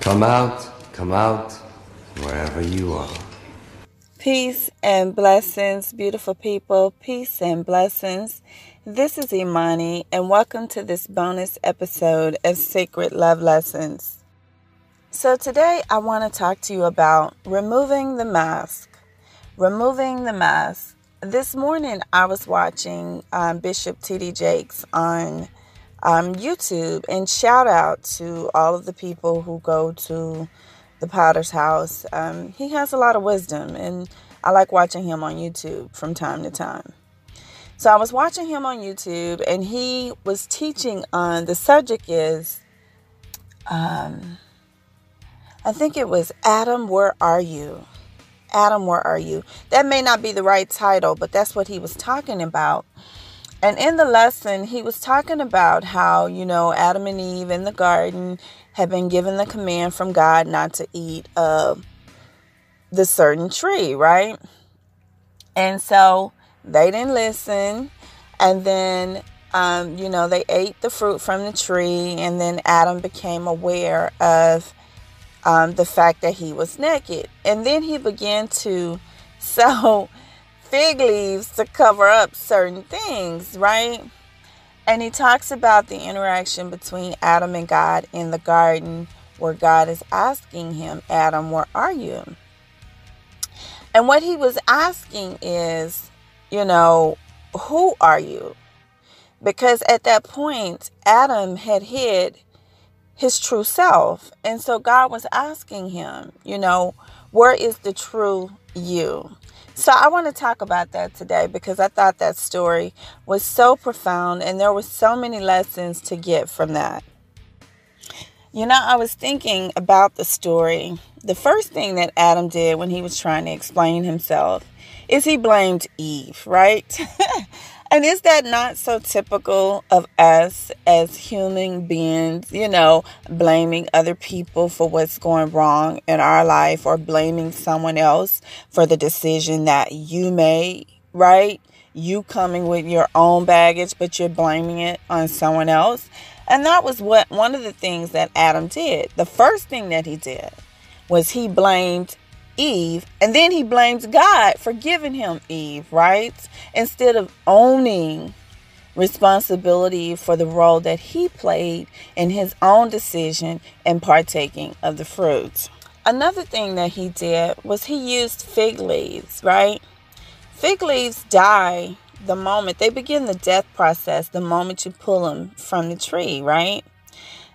Come out, come out, wherever you are. Peace and blessings, beautiful people. Peace and blessings. This is Imani, and welcome to this bonus episode of Sacred Love Lessons. So, today I want to talk to you about removing the mask. Removing the mask. This morning I was watching um, Bishop T.D. Jakes on um, YouTube. And shout out to all of the people who go to the Potter's House. Um, he has a lot of wisdom, and I like watching him on YouTube from time to time. So I was watching him on YouTube, and he was teaching on the subject is, um, I think it was Adam, where are you? Adam, where are you? That may not be the right title, but that's what he was talking about. And in the lesson, he was talking about how, you know, Adam and Eve in the garden had been given the command from God not to eat of the certain tree, right? And so they didn't listen. And then, um, you know, they ate the fruit from the tree. And then Adam became aware of um, the fact that he was naked. And then he began to sew fig leaves to cover up certain things, right? And he talks about the interaction between Adam and God in the garden, where God is asking him, Adam, where are you? And what he was asking is, you know, who are you? Because at that point, Adam had hid his true self. And so God was asking him, you know, where is the true you? So I want to talk about that today because I thought that story was so profound and there were so many lessons to get from that. You know, I was thinking about the story. The first thing that Adam did when he was trying to explain himself is he blamed Eve, right? And is that not so typical of us as human beings, you know, blaming other people for what's going wrong in our life or blaming someone else for the decision that you made, right? You coming with your own baggage, but you're blaming it on someone else. And that was what one of the things that Adam did. The first thing that he did was he blamed Eve, and then he blames God for giving him Eve, right? Instead of owning responsibility for the role that he played in his own decision and partaking of the fruits. Another thing that he did was he used fig leaves, right? Fig leaves die the moment they begin the death process, the moment you pull them from the tree, right?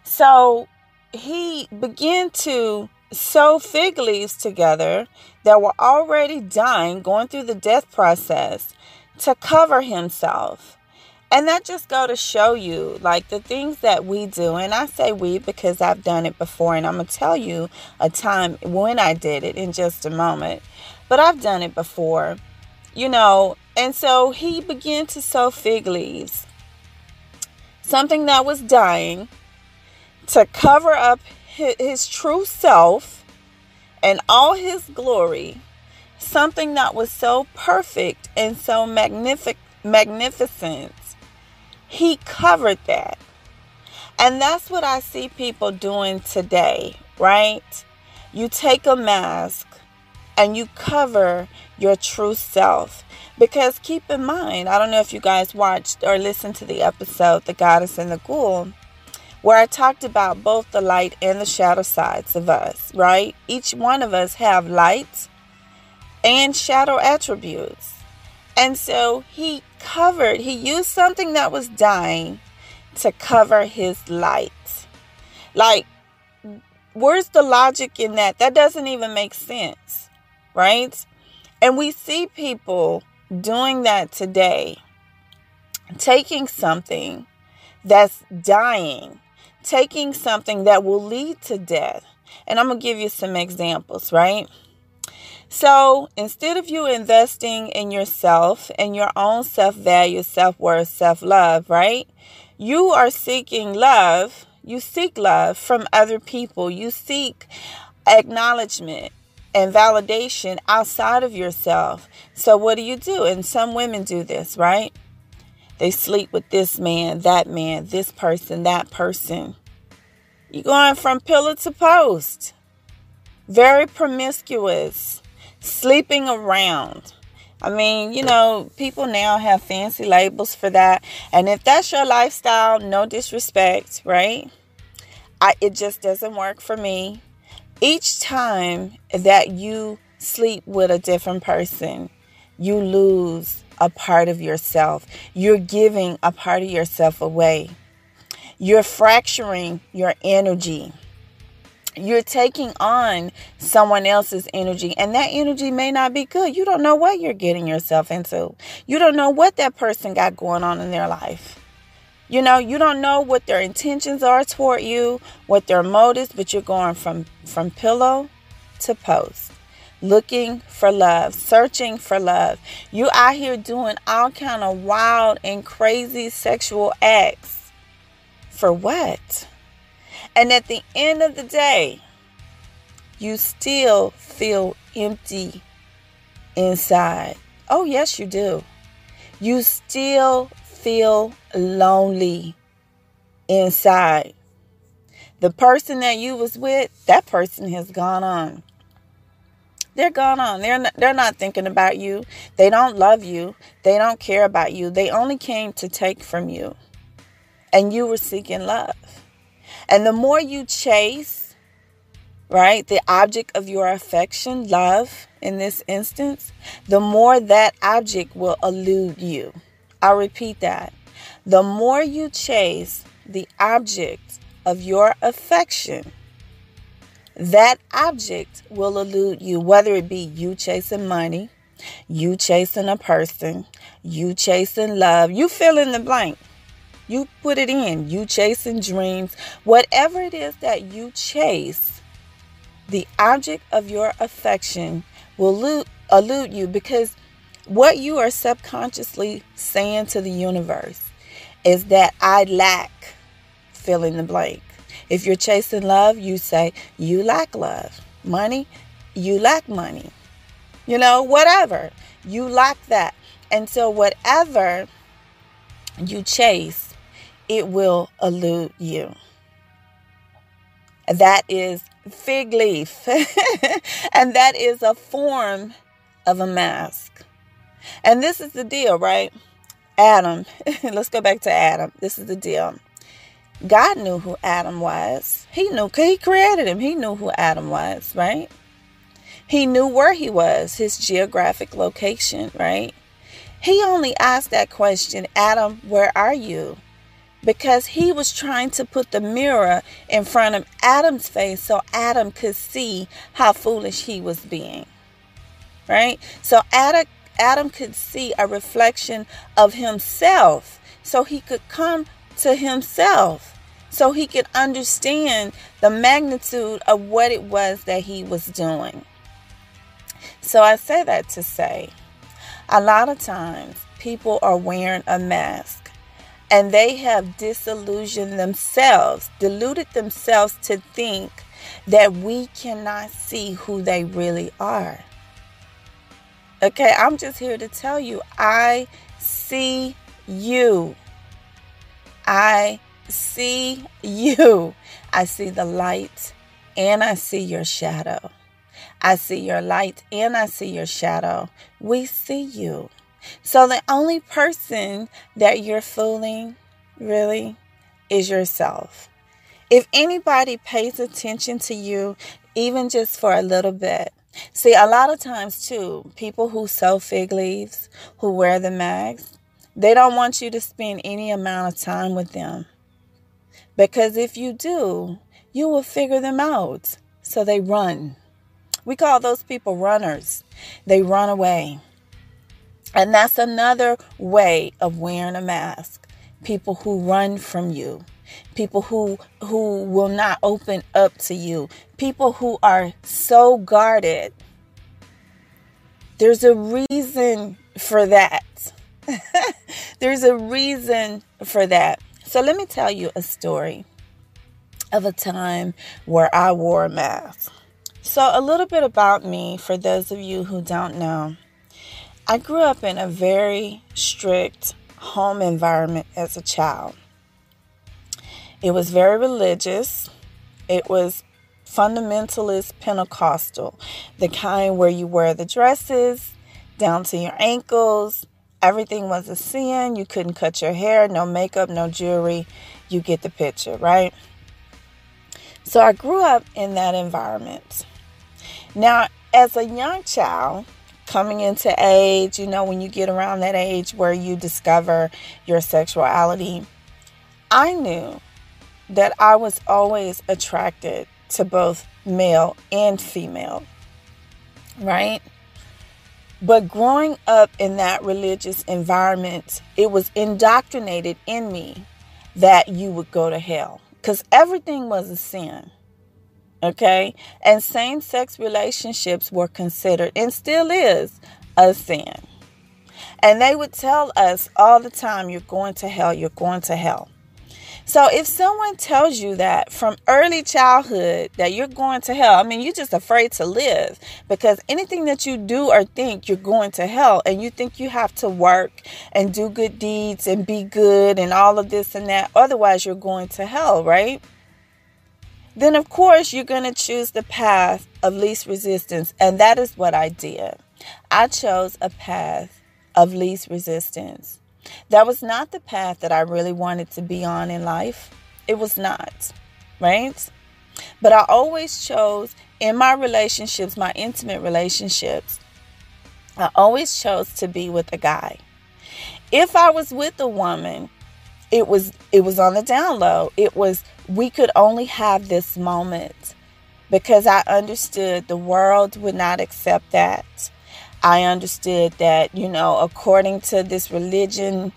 So he began to sew fig leaves together that were already dying, going through the death process, to cover himself. And that just go to show you like the things that we do. And I say we because I've done it before and I'm going to tell you a time when I did it in just a moment. But I've done it before. You know, and so he began to sew fig leaves. Something that was dying to cover up his, true self and all his glory, something that was so perfect and so magnific- magnificent, he covered that. And that's what I see people doing today, right? You take a mask and you cover your true self. Because keep in mind, I don't know if you guys watched or listened to the episode, The Goddess and the Ghoul where I talked about both the light and the shadow sides of us, right? Each one of us have light and shadow attributes. And so he covered, he used something that was dying to cover his light. Like, where's the logic in that? That doesn't even make sense, right? And we see people doing that today, taking something that's dying taking something that will lead to death. And I'm going to give you some examples, right? So instead of you investing in yourself and your own self value, self worth, self love, right? You are seeking love. You seek love from other people. You seek acknowledgement and validation outside of yourself. So what do you do? And some women do this, right? They sleep with this man, that man, this person, that person. You're going from pillar to post. Very promiscuous. Sleeping around. I mean, you know, people now have fancy labels for that. And if that's your lifestyle, no disrespect, right? I, it just doesn't work for me. Each time that you sleep with a different person, you lose a part of yourself. You're giving a part of yourself away. You're fracturing your energy. You're taking on someone else's energy, and that energy may not be good. You don't know what you're getting yourself into. You don't know what that person got going on in their life. You know, you don't know what their intentions are toward you, what their motives, but you're going from from pillow to post looking for love, searching for love. You out here doing all kind of wild and crazy sexual acts. For what? And at the end of the day, you still feel empty inside. Oh, yes, you do. You still feel lonely inside. The person that you was with, that person has gone on. They're gone on. They're not, they're not thinking about you. They don't love you. They don't care about you. They only came to take from you. And you were seeking love. And the more you chase, right, the object of your affection, love in this instance, the more that object will elude you. I'll repeat that. The more you chase the object of your affection, that object will elude you, whether it be you chasing money, you chasing a person, you chasing love, you fill in the blank. You put it in, you chasing dreams, whatever it is that you chase, the object of your affection will elude, you because what you are subconsciously saying to the universe is that I lack fill in the blank. If you're chasing love, you say, You lack love. Money, you lack money. You know, whatever. You lack that. And so, whatever you chase, it will elude you. That is fig leaf. and that is a form of a mask. And this is the deal, right? Adam. Let's go back to Adam. This is the deal. God knew who Adam was. He knew, he created him. He knew who Adam was, right? He knew where he was, his geographic location, right? He only asked that question, Adam, where are you? Because he was trying to put the mirror in front of Adam's face so Adam could see how foolish he was being. Right? So Adam Adam could see a reflection of himself so he could come to himself so he could understand the magnitude of what it was that he was doing. So I say that to say a lot of times people are wearing a mask and they have disillusioned themselves, deluded themselves to think that we cannot see who they really are. Okay, I'm just here to tell you I see you. I see you. I see the light and I see your shadow. I see your light and I see your shadow. We see you. So the only person that you're fooling really is yourself. If anybody pays attention to you, even just for a little bit, see, a lot of times too, people who sell fig leaves, who wear the mags, they don't want you to spend any amount of time with them. Because if you do, you will figure them out. So they run. We call those people runners. They run away. And that's another way of wearing a mask. People who run from you. People who who will not open up to you. People who are so guarded. There's a reason for that. There's a reason for that. So let me tell you a story of a time where I wore a mask. So, a little bit about me for those of you who don't know. I grew up in a very strict home environment as a child. It was very religious, It was fundamentalist Pentecostal, the kind where you wear the dresses down to your ankles. Everything was a sin. You couldn't cut your hair, no makeup, no jewelry. You get the picture, right? So I grew up in that environment. Now, as a young child, coming into age, you know, when you get around that age where you discover your sexuality, I knew that I was always attracted to both male and female, right? But growing up in that religious environment, it was indoctrinated in me that you would go to hell because everything was a sin. Okay? And same sex relationships were considered and still is a sin. And they would tell us all the time, you're going to hell, you're going to hell. So if someone tells you that from early childhood that you're going to hell, I mean, you're just afraid to live because anything that you do or think, you're going to hell. And you think you have to work and do good deeds and be good and all of this and that. Otherwise, you're going to hell, right? Then, of course, you're going to choose the path of least resistance. And that is what I did. I chose a path of least resistance. That was not the path that I really wanted to be on in life. It was not, right? But I always chose in my relationships, my intimate relationships, I always chose to be with a guy. If I was with a woman, it was it was on the down low. It was we could only have this moment because I understood the world would not accept that. I understood that, you know, according to this religion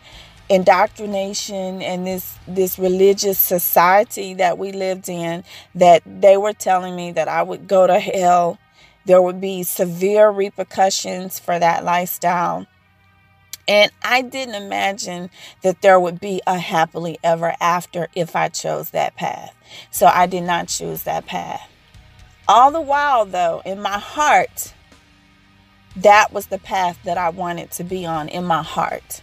indoctrination and this this religious society that we lived in that they were telling me that I would go to hell. There would be severe repercussions for that lifestyle. And I didn't imagine that there would be a happily ever after if I chose that path. So I did not choose that path. All the while, though, in my heart, that was the path that I wanted to be on in my heart.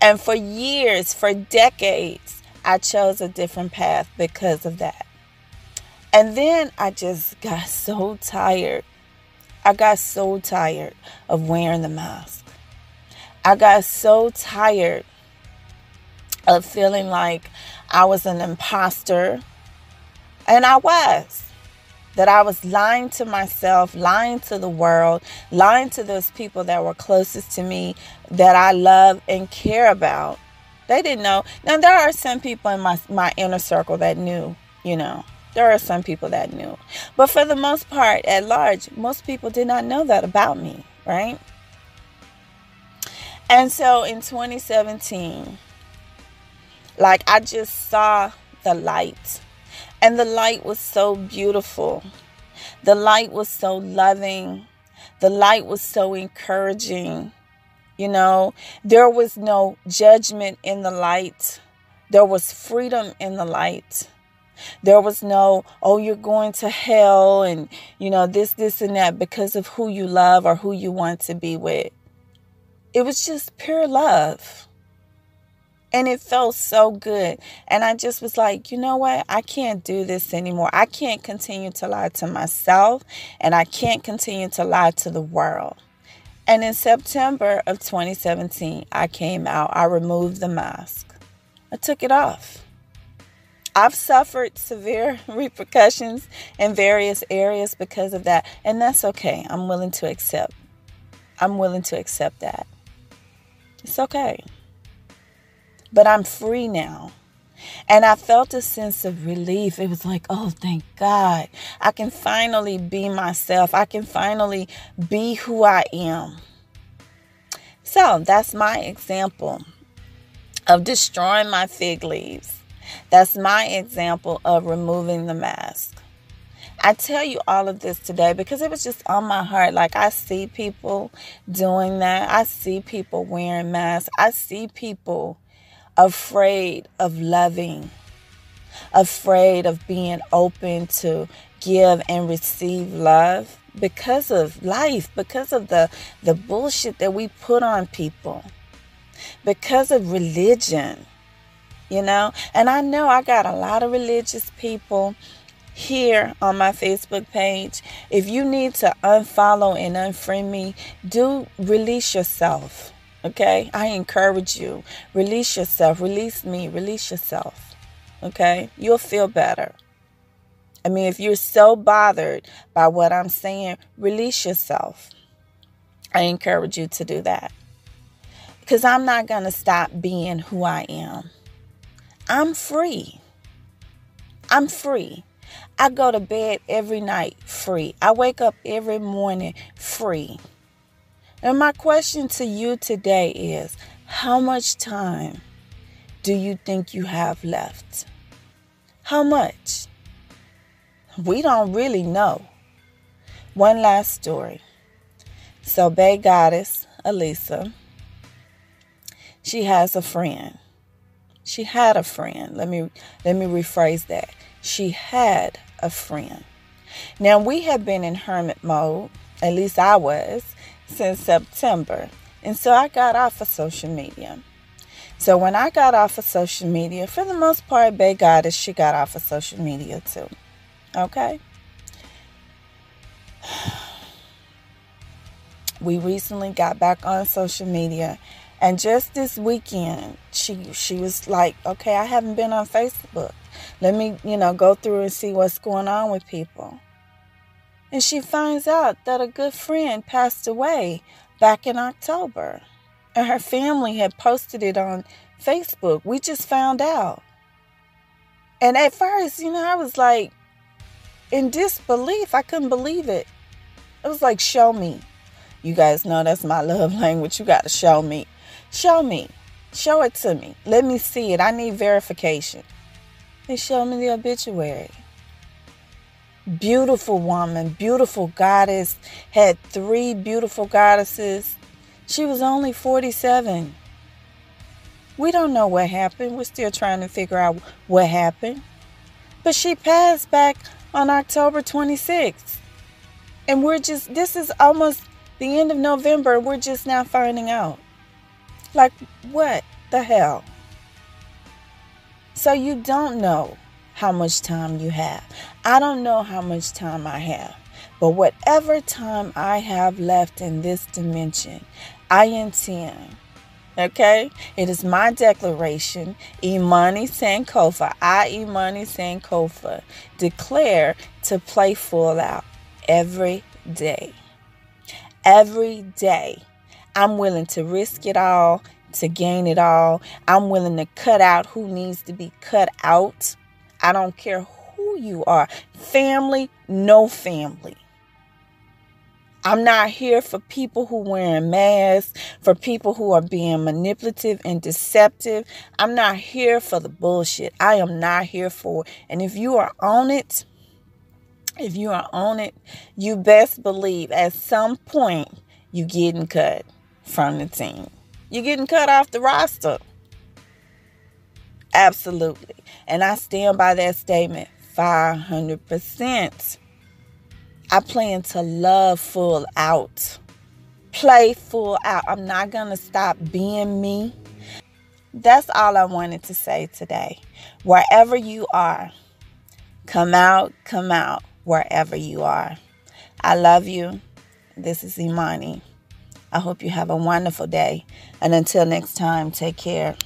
And for years, for decades, I chose a different path because of that. And then I just got so tired. I got so tired of wearing the mask. I got so tired of feeling like I was an imposter. And I was that I was lying to myself, lying to the world, lying to those people that were closest to me that I love and care about. They didn't know. Now, there are some people in my, my inner circle that knew, you know. There are some people that knew. But for the most part, at large, most people did not know that about me, right? And so in 2017, like I just saw the light and the light was so beautiful. The light was so loving. The light was so encouraging. You know, there was no judgment in the light, there was freedom in the light. There was no, oh, you're going to hell and, you know, this, this, and that because of who you love or who you want to be with. It was just pure love. And it felt so good. And I just was like, you know what? I can't do this anymore. I can't continue to lie to myself and I can't continue to lie to the world. And in September of 2017, I came out. I removed the mask. I took it off. I've suffered severe repercussions in various areas because of that. And that's okay. I'm willing to accept. I'm willing to accept that. It's okay but I'm free now. And I felt a sense of relief. It was like, oh, thank God. I can finally be myself. I can finally be who I am. So that's my example of destroying my fig leaves. That's my example of removing the mask. I tell you all of this today because it was just on my heart. Like, I see people doing that. I see people wearing masks. I see people afraid of loving, afraid of being open to give and receive love because of life, because of the, the bullshit that we put on people, because of religion, you know. And I know I got a lot of religious people here on my Facebook page. If you need to unfollow and unfriend me, do release yourself. Okay? I encourage you. Release yourself. Release me. Release yourself. Okay? You'll feel better. I mean, if you're so bothered by what I'm saying, release yourself. I encourage you to do that. Because I'm not going to stop being who I am. I'm free. I'm free. I go to bed every night free. I wake up every morning free. And my question to you today is how much time do you think you have left? How much? We don't really know. One last story. So, Bay Goddess, Elisa, she has a friend. She had a friend. Let me let me rephrase that. She had a friend. Now we have been in hermit mode, at least I was, since September. And so I got off of social media. So when I got off of social media, for the most part, Bay Goddess, she got off of social media too. Okay? We recently got back on social media and just this weekend she she was like, "Okay, I haven't been on Facebook. Let me, you know, go through and see what's going on with people." And she finds out that a good friend passed away back in October. And her family had posted it on Facebook. We just found out. And at first, you know, I was like, in disbelief. I couldn't believe it. It was like, show me. You guys know that's my love language. You got to show me. Show me. Show it to me. Let me see it. I need verification. They showed me the obituary. Beautiful woman, beautiful goddess, had three beautiful goddesses. She was only 47. We don't know what happened. We're still trying to figure out what happened. But she passed back on October 26th. And we're just, this is almost the end of November. We're just now finding out. Like, what the hell? So you don't know how much time you have. I don't know how much time I have. But whatever time I have left in this dimension, I intend Okay? It is my declaration, Imani Sankofa, I, Imani Sankofa, declare to play full out every day. Every day. I'm willing to risk it all to gain it all. I'm willing to cut out who needs to be cut out. I don't care who you are family, no family. I'm not here for people who wearing masks, for people who are being manipulative and deceptive. I'm not here for the bullshit. I am not here for it. And if you are on it, if you are on it, you best believe at some point you getting cut from the team. You're getting cut off the roster. Absolutely. And I stand by that statement 500%. I plan to love full out, play full out. I'm not going to stop being me. That's all I wanted to say today. Wherever you are, come out, come out, wherever you are. I love you. This is Imani. I hope you have a wonderful day. And until next time, take care.